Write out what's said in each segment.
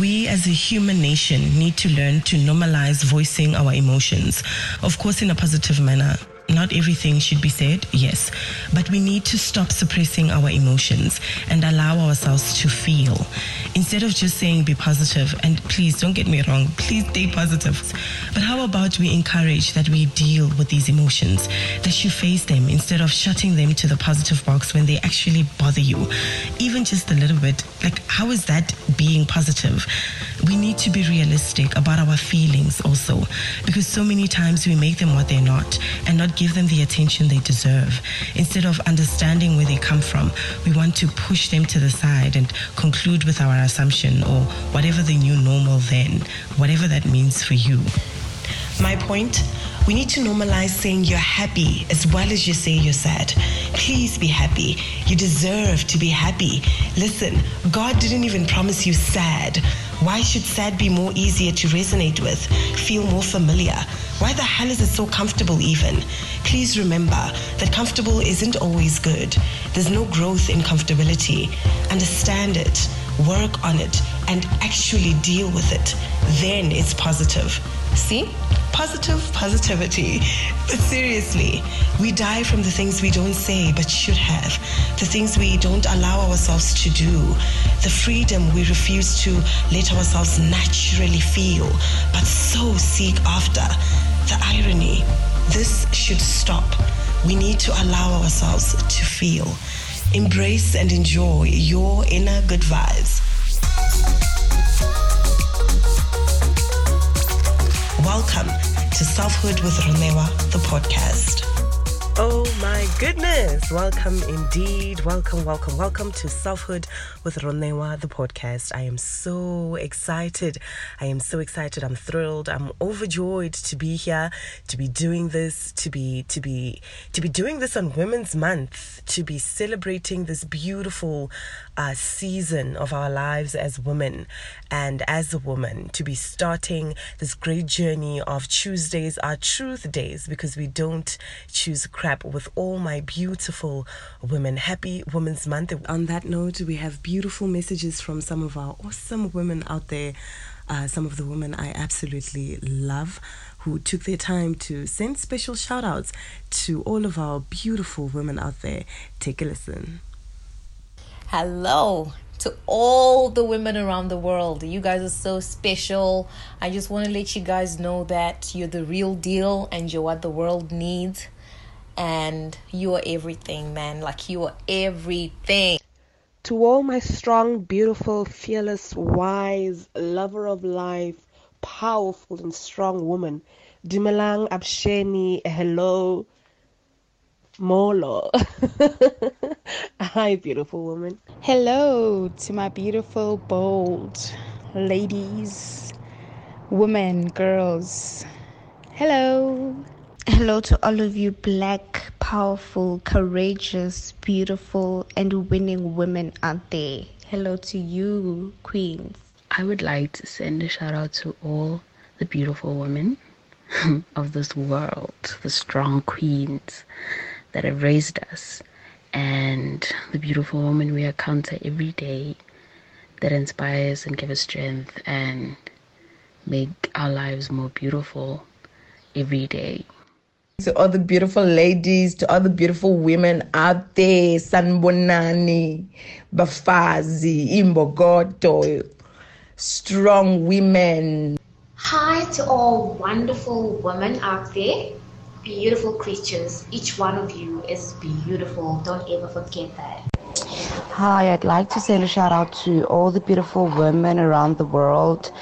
we as a human nation need to learn to normalize voicing our emotions. Of course, in a positive manner. Not everything should be said, yes, but we need to stop suppressing our emotions and allow ourselves to feel. Instead of just saying be positive, and please don't get me wrong, please stay positive. But how about we encourage that we deal with these emotions, that you face them instead of shutting them to the positive box when they actually bother you, even just a little bit? Like, how is that being positive? We need to be realistic about our feelings also, because so many times we make them what they're not and not give them the attention they deserve. Instead of understanding where they come from, we want to push them to the side and conclude with our assumption or whatever the new normal then, whatever that means for you. My point? We need to normalize saying you're happy as well as you say you're sad. Please be happy. You deserve to be happy. Listen, God didn't even promise you sad. Why should sad be more easier to resonate with, feel more familiar? Why the hell is it so comfortable, even? Please remember that comfortable isn't always good. There's no growth in comfortability. Understand it, work on it, and actually deal with it. Then it's positive. See? Positive positivity. But seriously, we die from the things we don't say but should have, the things we don't allow ourselves to do, the freedom we refuse to let ourselves naturally feel, but so seek after. The irony. This should stop. We need to allow ourselves to feel. Embrace and enjoy your inner good vibes. Welcome to Selfhood with Ronewa, the podcast. Oh my goodness. Welcome indeed. Welcome, welcome, welcome to Selfhood with Ronewa, the podcast. I am so excited. I am so excited. I'm thrilled. I'm overjoyed to be here, to be doing this, to be to be to be doing this on Women's Month, to be celebrating this beautiful uh, season of our lives as women and as a woman, to be starting this great journey of Tuesdays, our truth days, because we don't choose crap with all my beautiful women. Happy Women's Month. On that note, we have beautiful messages from some of our awesome women out there. Uh, some of the women I absolutely love who took their time to send special shout outs to all of our beautiful women out there. Take a listen. Hello to all the women around the world. You guys are so special. I just want to let you guys know that you're the real deal and you're what the world needs and you are everything, man. Like you are everything. To all my strong, beautiful, fearless, wise, lover of life, powerful and strong woman, Dimelang Absheni, hello, Molo. Hi, beautiful woman. Hello to my beautiful, bold ladies, women, girls. Hello. Hello to all of you black, powerful, courageous, beautiful, and winning women out there. Hello to you, queens. I would like to send a shout out to all the beautiful women of this world, the strong queens that have raised us, and the beautiful women we encounter every day that inspires and gives us strength and make our lives more beautiful every day to all the beautiful ladies, to all the beautiful women out there, Sanbonani, Bafazi, Imbogoto, strong women. Hi to all wonderful women out there, beautiful creatures. Each one of you is beautiful. Don't ever forget that. Hi, I'd like to send a shout out to all the beautiful women around the world.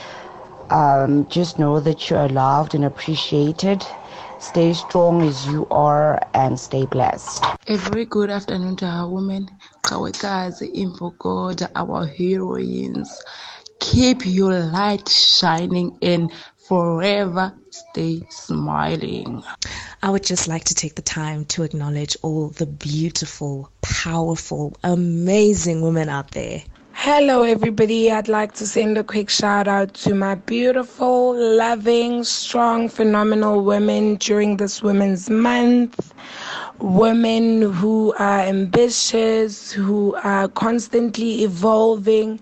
Um, just know that you are loved and appreciated. Stay strong as you are and stay blessed. A very good afternoon to our women, Kawekazi, Impogoda, our heroines. Keep your light shining and forever stay smiling. I would just like to take the time to acknowledge all the beautiful, powerful, amazing women out there. Hello, everybody. I'd like to send a quick shout out to my beautiful, loving, strong, phenomenal women during this Women's Month. women who are ambitious, who are constantly evolving,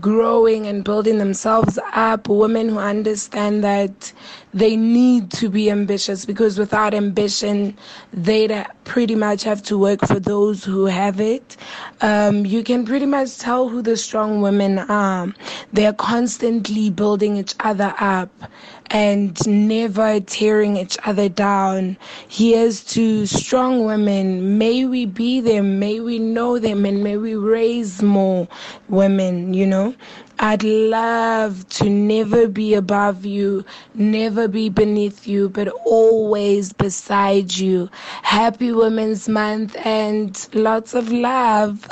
growing, and building themselves up, women who understand that they need to be ambitious because without ambition, they pretty much have to work for those who have it. Um, you can pretty much tell who the strong women are. They're constantly building each other up and never tearing each other down. Here's to strong women. May we be them, may we know them, and may we raise more women, you know. I'd love to never be above you, never be beneath you, but always beside you. Happy Women's Month and lots of love.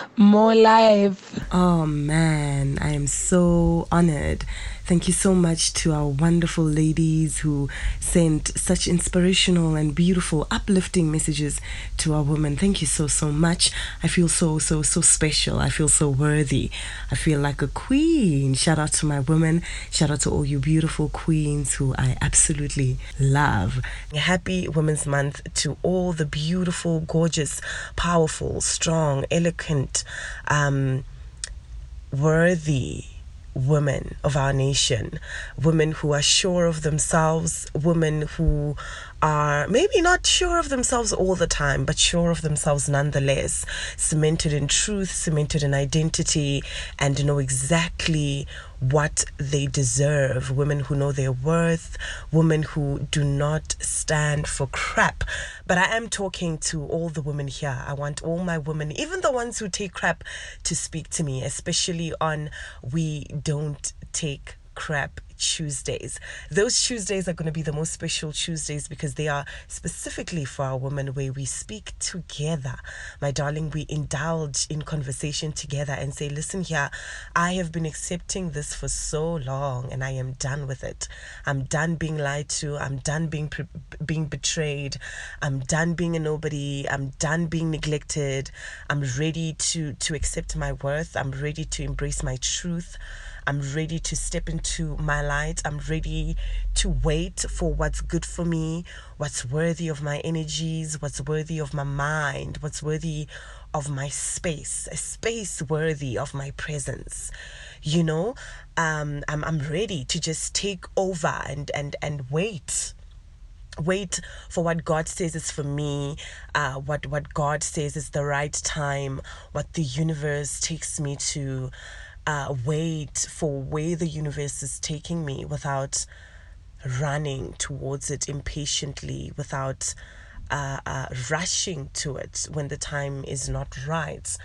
More life. Oh man, I am so honored Thank you so much to our wonderful ladies who sent such inspirational and beautiful, uplifting messages to our women. Thank you so, so much. I feel so, so, so special. I feel so worthy. I feel like a queen. Shout out to my women. Shout out to all you beautiful queens who I absolutely love. Happy Women's Month to all the beautiful, gorgeous, powerful, strong, eloquent, um, worthy, women of our nation, women who are sure of themselves, women who are maybe not sure of themselves all the time, but sure of themselves nonetheless, cemented in truth, cemented in identity, and know exactly what they deserve. Women who know their worth, women who do not stand for crap. But I am talking to all the women here. I want all my women, even the ones who take crap, to speak to me, especially on We Don't Take Crap Tuesdays. Those Tuesdays are going to be the most special Tuesdays because they are specifically for our women where we speak together. My darling, we indulge in conversation together and say, listen here, I have been accepting this for so long and I am done with it. I'm done being lied to. I'm done being being betrayed. I'm done being a nobody. I'm done being neglected. I'm ready to to accept my worth. I'm ready to embrace my truth. I'm ready to step into my light. I'm ready to wait for what's good for me, what's worthy of my energies, what's worthy of my mind, what's worthy of my space, a space worthy of my presence. You know, um, I'm, I'm ready to just take over and, and, and wait wait for what God says is for me, uh, what what God says is the right time, what the universe takes me to uh, wait for where the universe is taking me without running towards it impatiently, without uh, uh, rushing to it when the time is not right.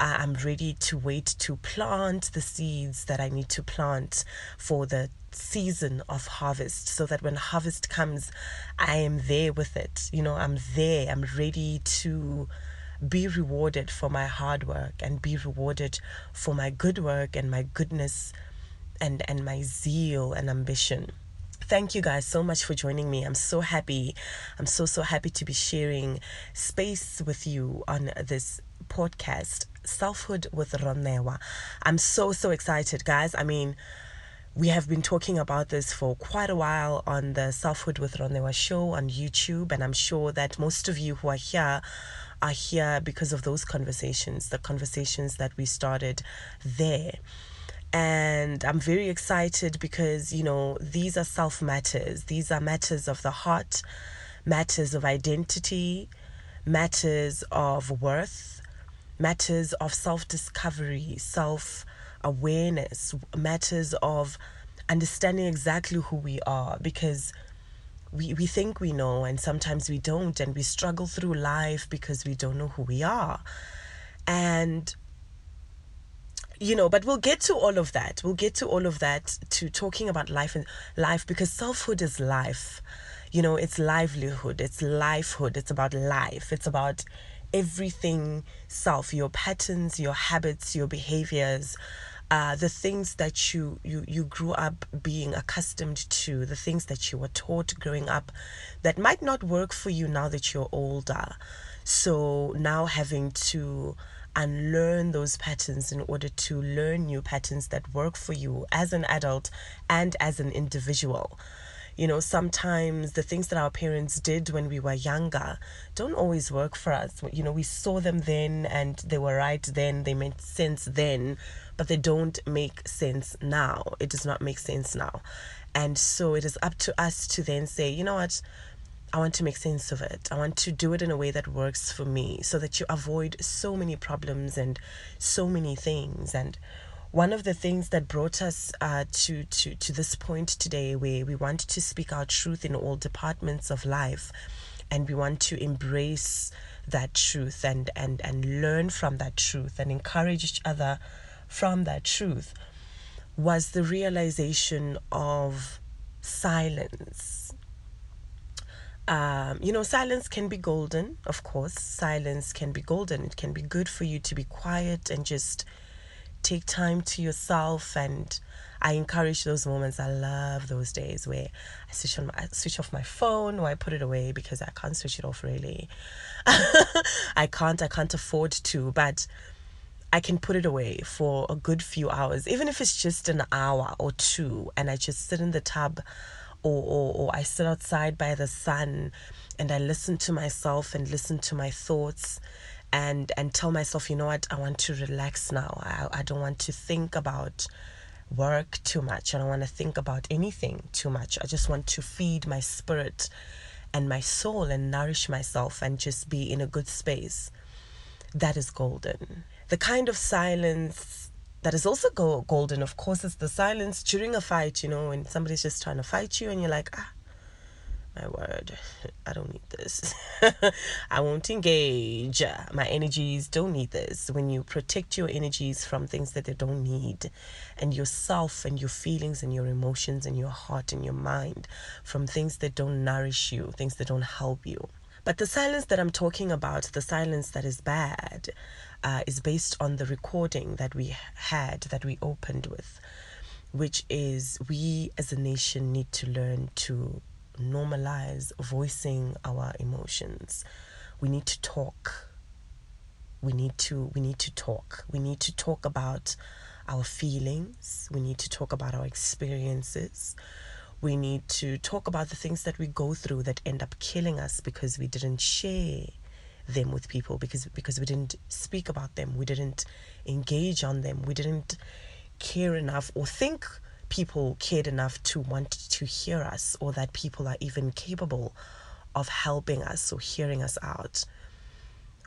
I'm ready to wait to plant the seeds that I need to plant for the season of harvest so that when harvest comes, I am there with it. You know, I'm there, I'm ready to be rewarded for my hard work and be rewarded for my good work and my goodness and, and my zeal and ambition. Thank you guys so much for joining me. I'm so happy. I'm so, so happy to be sharing space with you on this podcast, Selfhood with Ronewa. I'm so, so excited, guys. I mean, we have been talking about this for quite a while on the Selfhood with Ronewa show on YouTube, and I'm sure that most of you who are here are here because of those conversations, the conversations that we started there. And I'm very excited because, you know, these are self matters. These are matters of the heart, matters of identity, matters of worth, matters of self discovery, self awareness, matters of understanding exactly who we are. Because we, we think we know and sometimes we don't and we struggle through life because we don't know who we are. And you know but we'll get to all of that. We'll get to all of that to talking about life and life because selfhood is life. You know it's livelihood it's lifehood it's about life it's about everything self your patterns your habits your behaviors uh, the things that you, you you grew up being accustomed to, the things that you were taught growing up, that might not work for you now that you're older. So now having to unlearn those patterns in order to learn new patterns that work for you as an adult and as an individual you know sometimes the things that our parents did when we were younger don't always work for us you know we saw them then and they were right then they made sense then but they don't make sense now it does not make sense now and so it is up to us to then say you know what I want to make sense of it. I want to do it in a way that works for me so that you avoid so many problems and so many things. And one of the things that brought us uh, to, to, to this point today, where we want to speak our truth in all departments of life, and we want to embrace that truth and, and, and learn from that truth and encourage each other from that truth, was the realization of silence. Um, you know, silence can be golden, of course. Silence can be golden. It can be good for you to be quiet and just take time to yourself and I encourage those moments. I love those days where I switch on my I switch off my phone or I put it away because I can't switch it off really. I can't I can't afford to, but I can put it away for a good few hours, even if it's just an hour or two, and I just sit in the tub or, or, or I sit outside by the sun and I listen to myself and listen to my thoughts and and tell myself you know what? I want to relax now. I, I don't want to think about work too much. I don't want to think about anything too much. I just want to feed my spirit and my soul and nourish myself and just be in a good space that is golden. The kind of silence that is also go- golden of course is the silence during a fight you know when somebody's just trying to fight you and you're like ah my word. I don't need this. I won't engage. My energies don't need this. When you protect your energies from things that they don't need and yourself and your feelings and your emotions and your heart and your mind from things that don't nourish you things that don't help you. But the silence that i'm talking about the silence that is bad uh, is based on the recording that we had that we opened with which is we as a nation need to learn to normalize voicing our emotions. We need to talk. We need to we need to talk. We need to talk about our feelings. We need to talk about our experiences. We need to talk about the things that we go through that end up killing us because we didn't share them with people because because we didn't speak about them. We didn't engage on them. We didn't care enough or think people cared enough to want to hear us or that people are even capable of helping us or hearing us out.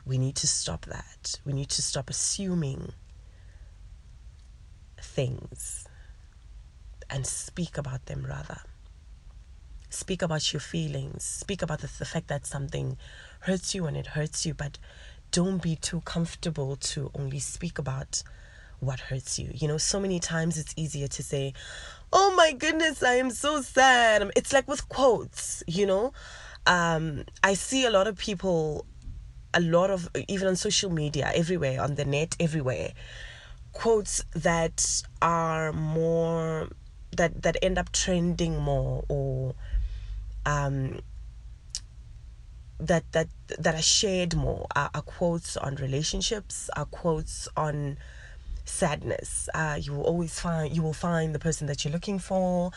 We need to stop that. We need to stop assuming things and speak about them rather. Speak about your feelings. Speak about the, the fact that something hurts you and it hurts you, but don't be too comfortable to only speak about what hurts you. You know, so many times it's easier to say, Oh my goodness, I am so sad. It's like with quotes, you know. Um, I see a lot of people, a lot of, even on social media, everywhere, on the net, everywhere, quotes that are more, that, that end up trending more or, um, that that that are shared more are, are quotes on relationships are quotes on sadness. Uh, you will always find you will find the person that you're looking for.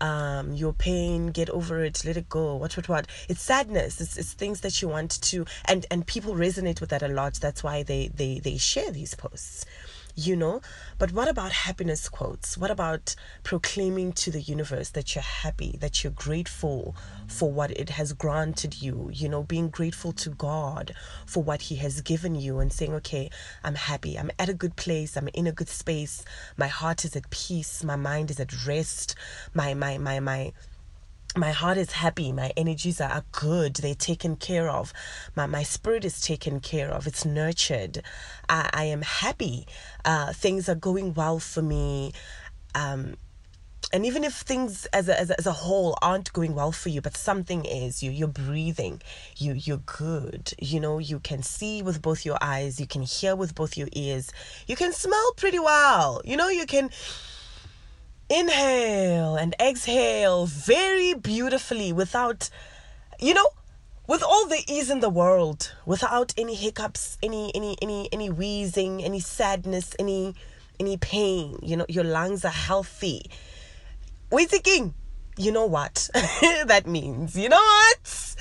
Um, your pain, get over it, let it go. What what what? It's sadness. It's, it's things that you want to, and and people resonate with that a lot. That's why they they they share these posts you know? But what about happiness quotes? What about proclaiming to the universe that you're happy that you're grateful for what it has granted you? You know being grateful to god for what he has given you and saying okay i'm happy. I'm at a good place. I'm in a good space. My heart is at peace. My mind is at rest. My my my my my heart is happy my energies are good they're taken care of my, my spirit is taken care of it's nurtured. I, I am happy. Uh, things are going well for me. Um, and even if things as a, as a, as a whole aren't going well for you but something is you you're breathing you you're good you know you can see with both your eyes you can hear with both your ears you can smell pretty well you know you can inhale and exhale very beautifully without, you know, with all the ease in the world, without any hiccups, any any any any wheezing, any sadness, any any pain. You know, your lungs are healthy. Thinking. you know what that means. You know what?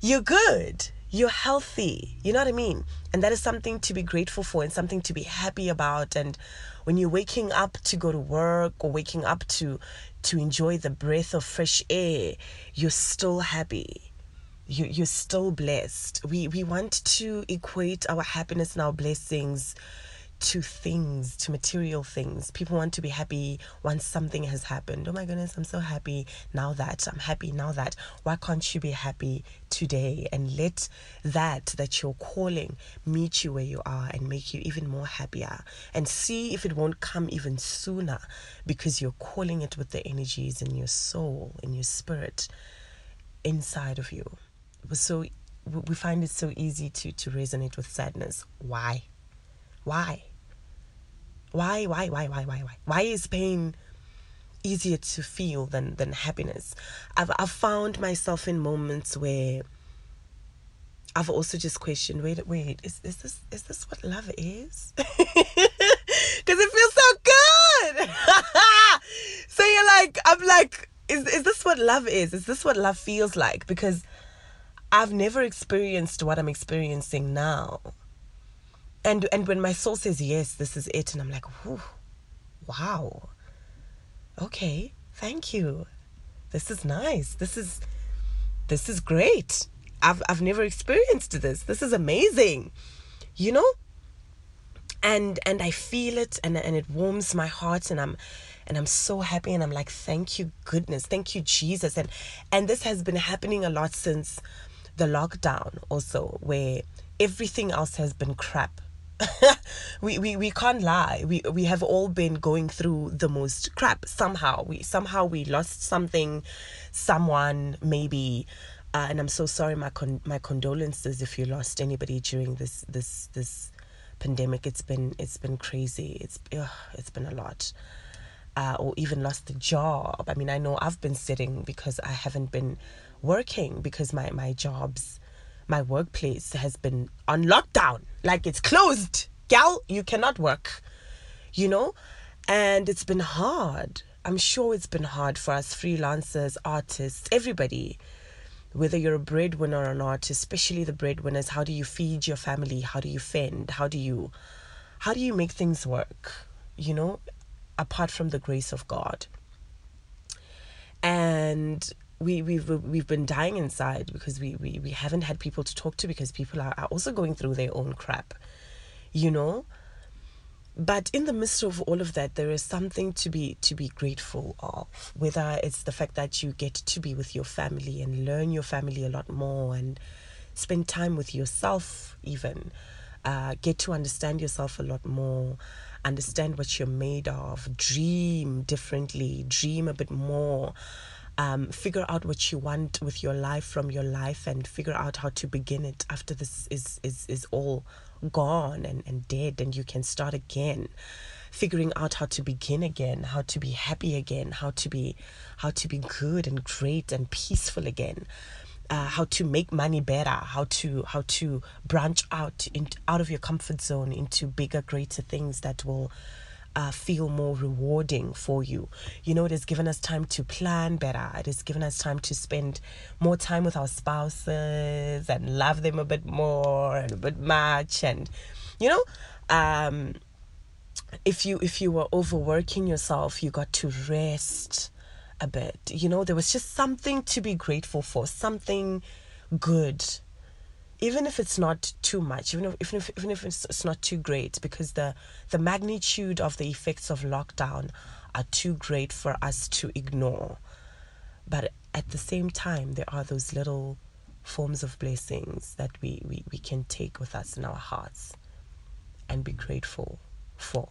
You're good. You're healthy. You know what I mean? And that is something to be grateful for and something to be happy about. And when you're waking up to go to work or waking up to to enjoy the breath of fresh air, you're still happy. You you're still blessed. We we want to equate our happiness and our blessings to things, to material things. People want to be happy once something has happened. Oh my goodness, I'm so happy now that. I'm happy now that. Why can't you be happy today and let that that you're calling meet you where you are and make you even more happier and see if it won't come even sooner because you're calling it with the energies in your soul, in your spirit inside of you. So we find it so easy to to resonate with sadness. Why? Why? Why, why, why, why, why, why? Why is pain easier to feel than than happiness? I've I've found myself in moments where I've also just questioned, wait, wait, is, is this is this what love is? Because it feels so good. so you're like, I'm like, is is this what love is? Is this what love feels like? Because I've never experienced what I'm experiencing now and and when my soul says yes this is it and i'm like wow. Okay thank you. This is nice. This is this is great. I've i've never experienced this. This is amazing. You know? And and i feel it and and it warms my heart and i'm and i'm so happy and i'm like thank you goodness. Thank you jesus. And and this has been happening a lot since the lockdown also where everything else has been crap we, we we can't lie. We we have all been going through the most crap somehow. We somehow we lost something, someone maybe, uh, and I'm so sorry. My con- my condolences if you lost anybody during this this this pandemic. It's been it's been crazy. It's ugh, it's been a lot. Uh, or even lost the job. I mean, I know I've been sitting because I haven't been working because my my jobs my workplace has been on lockdown. Like it's closed. Gal, you cannot work. You know? And it's been hard. I'm sure it's been hard for us freelancers, artists, everybody. Whether you're a breadwinner or not, especially the breadwinners, how do you feed your family? How do you fend? How do you how do you make things work? You know, apart from the grace of God. And we we've we've been dying inside because we, we we haven't had people to talk to because people are, are also going through their own crap you know? But in the midst of all of that there is something to be to be grateful of whether it's the fact that you get to be with your family and learn your family a lot more and spend time with yourself even uh, get to understand yourself a lot more understand what you're made of dream differently dream a bit more um, figure out what you want with your life from your life and figure out how to begin it after this is is, is all gone and, and dead and you can start again. Figuring out how to begin again how to be happy again how to be how to be good and great and peaceful again. Uh, how to make money better how to how to branch out in, out of your comfort zone into bigger greater things that will uh, feel more rewarding for you. You know, it has given us time to plan better. It has given us time to spend more time with our spouses and love them a bit more and a bit much. And, you know, um, if you if you were overworking yourself, you got to rest a bit. You know, there was just something to be grateful for, something good even if it's not too much, even if even if, even if it's, it's not too great, because the the magnitude of the effects of lockdown are too great for us to ignore. But at the same time, there are those little forms of blessings that we, we, we can take with us in our hearts and be grateful for.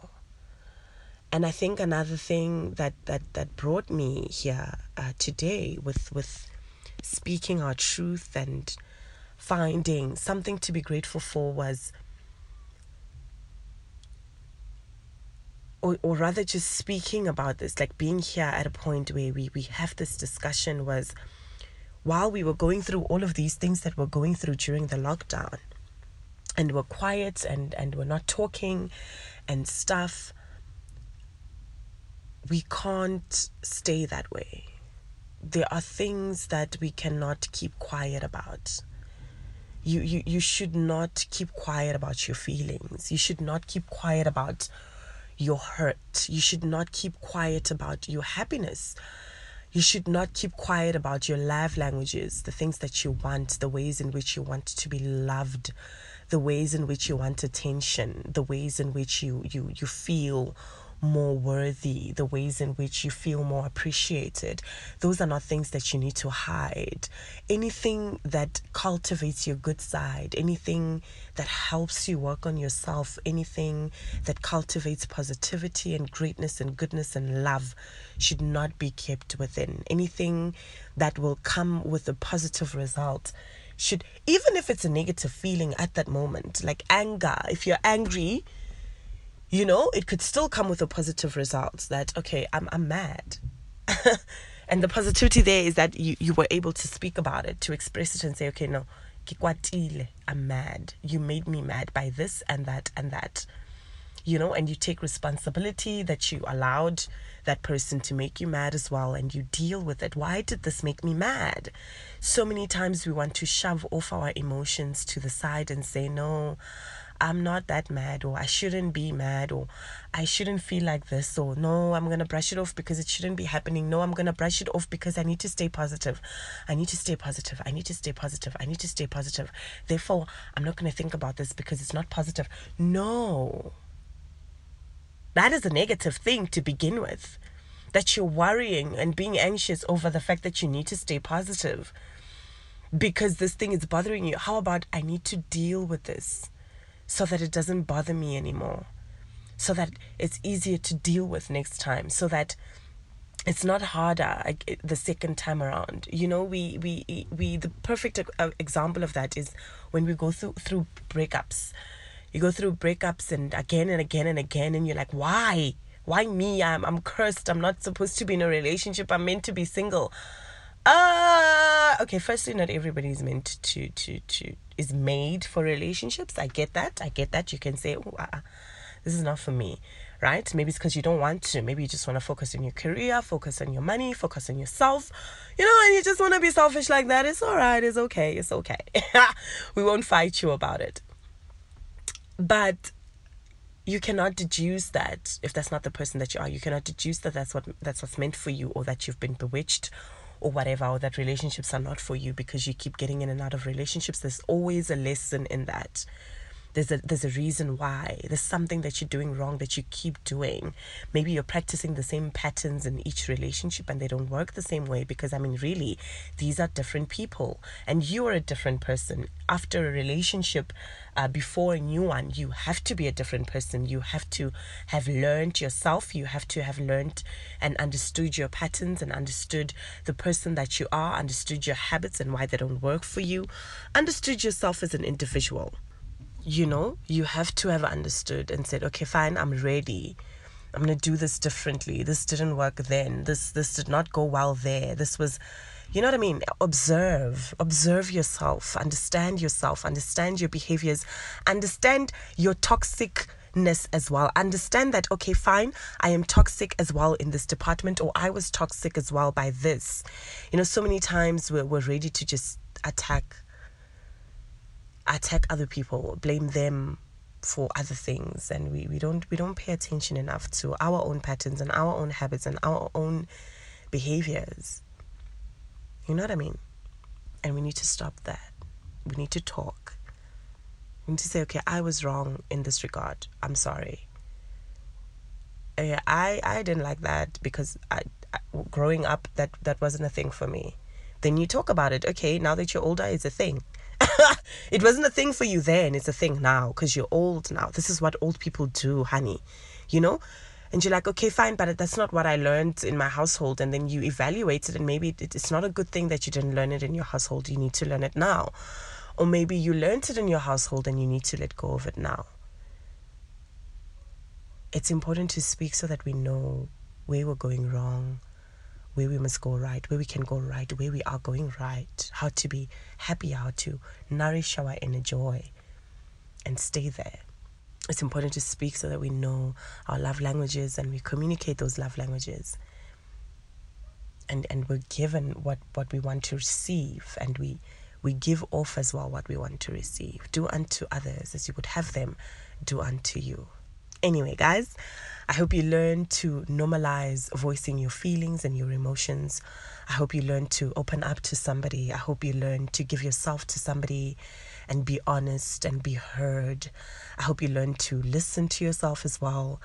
And I think another thing that, that, that brought me here uh, today with, with speaking our truth and finding something to be grateful for was or, or rather just speaking about this like being here at a point where we, we have this discussion was while we were going through all of these things that we're going through during the lockdown and we're quiet and and we're not talking and stuff we can't stay that way there are things that we cannot keep quiet about. You, you you should not keep quiet about your feelings. You should not keep quiet about your hurt. You should not keep quiet about your happiness. You should not keep quiet about your love languages, the things that you want, the ways in which you want to be loved, the ways in which you want attention, the ways in which you you you feel more worthy, the ways in which you feel more appreciated. Those are not things that you need to hide. Anything that cultivates your good side, anything that helps you work on yourself, anything that cultivates positivity and greatness and goodness and love should not be kept within. Anything that will come with a positive result should, even if it's a negative feeling at that moment, like anger, if you're angry, you know, it could still come with a positive result that, okay, I'm, I'm mad. and the positivity there is that you, you were able to speak about it, to express it and say, okay, no, I'm mad. You made me mad by this and that and that. You know, and you take responsibility that you allowed that person to make you mad as well and you deal with it. Why did this make me mad? So many times we want to shove off our emotions to the side and say, no, I'm not that mad, or I shouldn't be mad, or I shouldn't feel like this, or no, I'm gonna brush it off because it shouldn't be happening. No, I'm gonna brush it off because I need to stay positive. I need to stay positive. I need to stay positive. I need to stay positive. Therefore, I'm not gonna think about this because it's not positive. No. That is a negative thing to begin with. That you're worrying and being anxious over the fact that you need to stay positive because this thing is bothering you. How about I need to deal with this? So that it doesn't bother me anymore, so that it's easier to deal with next time, so that it's not harder the second time around. You know, we we we the perfect uh, example of that is when we go through through breakups. You go through breakups and again and again and again, and you're like, why? Why me? I'm I'm cursed. I'm not supposed to be in a relationship. I'm meant to be single. Uh okay, firstly not everybody is meant to to to is made for relationships. I get that. I get that. You can say, oh, uh, this is not for me, right? Maybe it's because you don't want to. Maybe you just want to focus on your career, focus on your money, focus on yourself, you know, and you just want to be selfish like that. It's all right. It's okay. It's okay. we won't fight you about it. But you cannot deduce that if that's not the person that you are. You cannot deduce that that's what that's what's meant for you, or that you've been bewitched, or whatever, or that relationships are not for you because you keep getting in and out of relationships. There's always a lesson in that there's a there's a reason why. There's something that you're doing wrong that you keep doing. Maybe you're practicing the same patterns in each relationship and they don't work the same way because i mean really these are different people. And you are a different person. After a relationship uh, before a new one you have to be a different person. You have to have learned yourself. You have to have learned and understood your patterns and understood the person that you are understood your habits and why they don't work for you understood yourself as an individual you know, you have to have understood and said, okay, fine, I'm ready. I'm gonna do this differently. This didn't work then. This this did not go well there. This was you know what I mean? Observe. Observe yourself. Understand yourself. Understand your behaviors. Understand your toxicness as well. Understand that, okay, fine, I am toxic as well in this department, or I was toxic as well by this. You know, so many times we're, we're ready to just attack attack other people, blame them for other things and we, we don't we don't pay attention enough to our own patterns and our own habits and our own behaviors. You know what I mean? And we need to stop that. We need to talk. We need to say, okay, I was wrong in this regard. I'm sorry. Yeah, I, I didn't like that because I, I, growing up that that wasn't a thing for me. Then you talk about it. Okay, now that you're older, it's a thing it wasn't a thing for you then, it's a thing now because you're old now. This is what old people do, honey. You know? And you're like, okay, fine, but that's not what I learned in my household. And then you evaluate it, and maybe it's not a good thing that you didn't learn it in your household. You need to learn it now. Or maybe you learned it in your household and you need to let go of it now. It's important to speak so that we know where we're going wrong where we must go right, where we can go right, where we are going right, how to be happy, how to nourish our inner joy and stay there. It's important to speak so that we know our love languages and we communicate those love languages. and and we're given what what we want to receive and we we give off as well what we want to receive do unto others as you would have them do unto you anyway guys i hope you learn to normalize voicing your feelings and your emotions i hope you learn to open up to somebody i hope you learn to give yourself to somebody and be honest and be heard i hope you learn to listen to yourself as well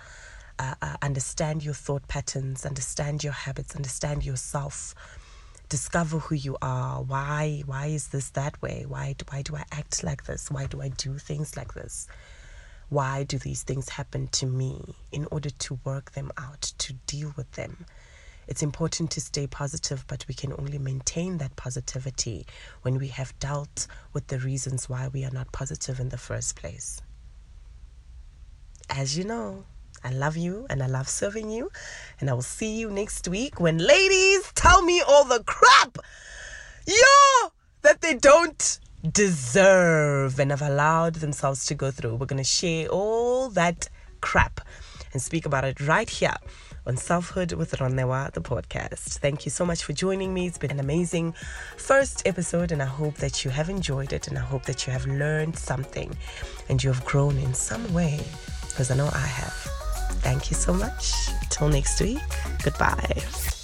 uh, uh, understand your thought patterns, understand your habits, understand yourself, discover who you are. Why? Why is this that way? Why? Why do I act like this? Why do I do things like this? Why do these things happen to me? In order to work them out, to deal with them. It's important to stay positive, but we can only maintain that positivity when we have dealt with the reasons why we are not positive in the first place. As you know, I love you and I love serving you. And I will see you next week when ladies tell me all the crap, yo, that they don't deserve and have allowed themselves to go through. We're going to share all that crap and speak about it right here on Selfhood with Ronewa, the podcast. Thank you so much for joining me. It's been an amazing first episode, and I hope that you have enjoyed it, and I hope that you have learned something and you have grown in some way, because I know I have. Thank you so much. Till next week, goodbye.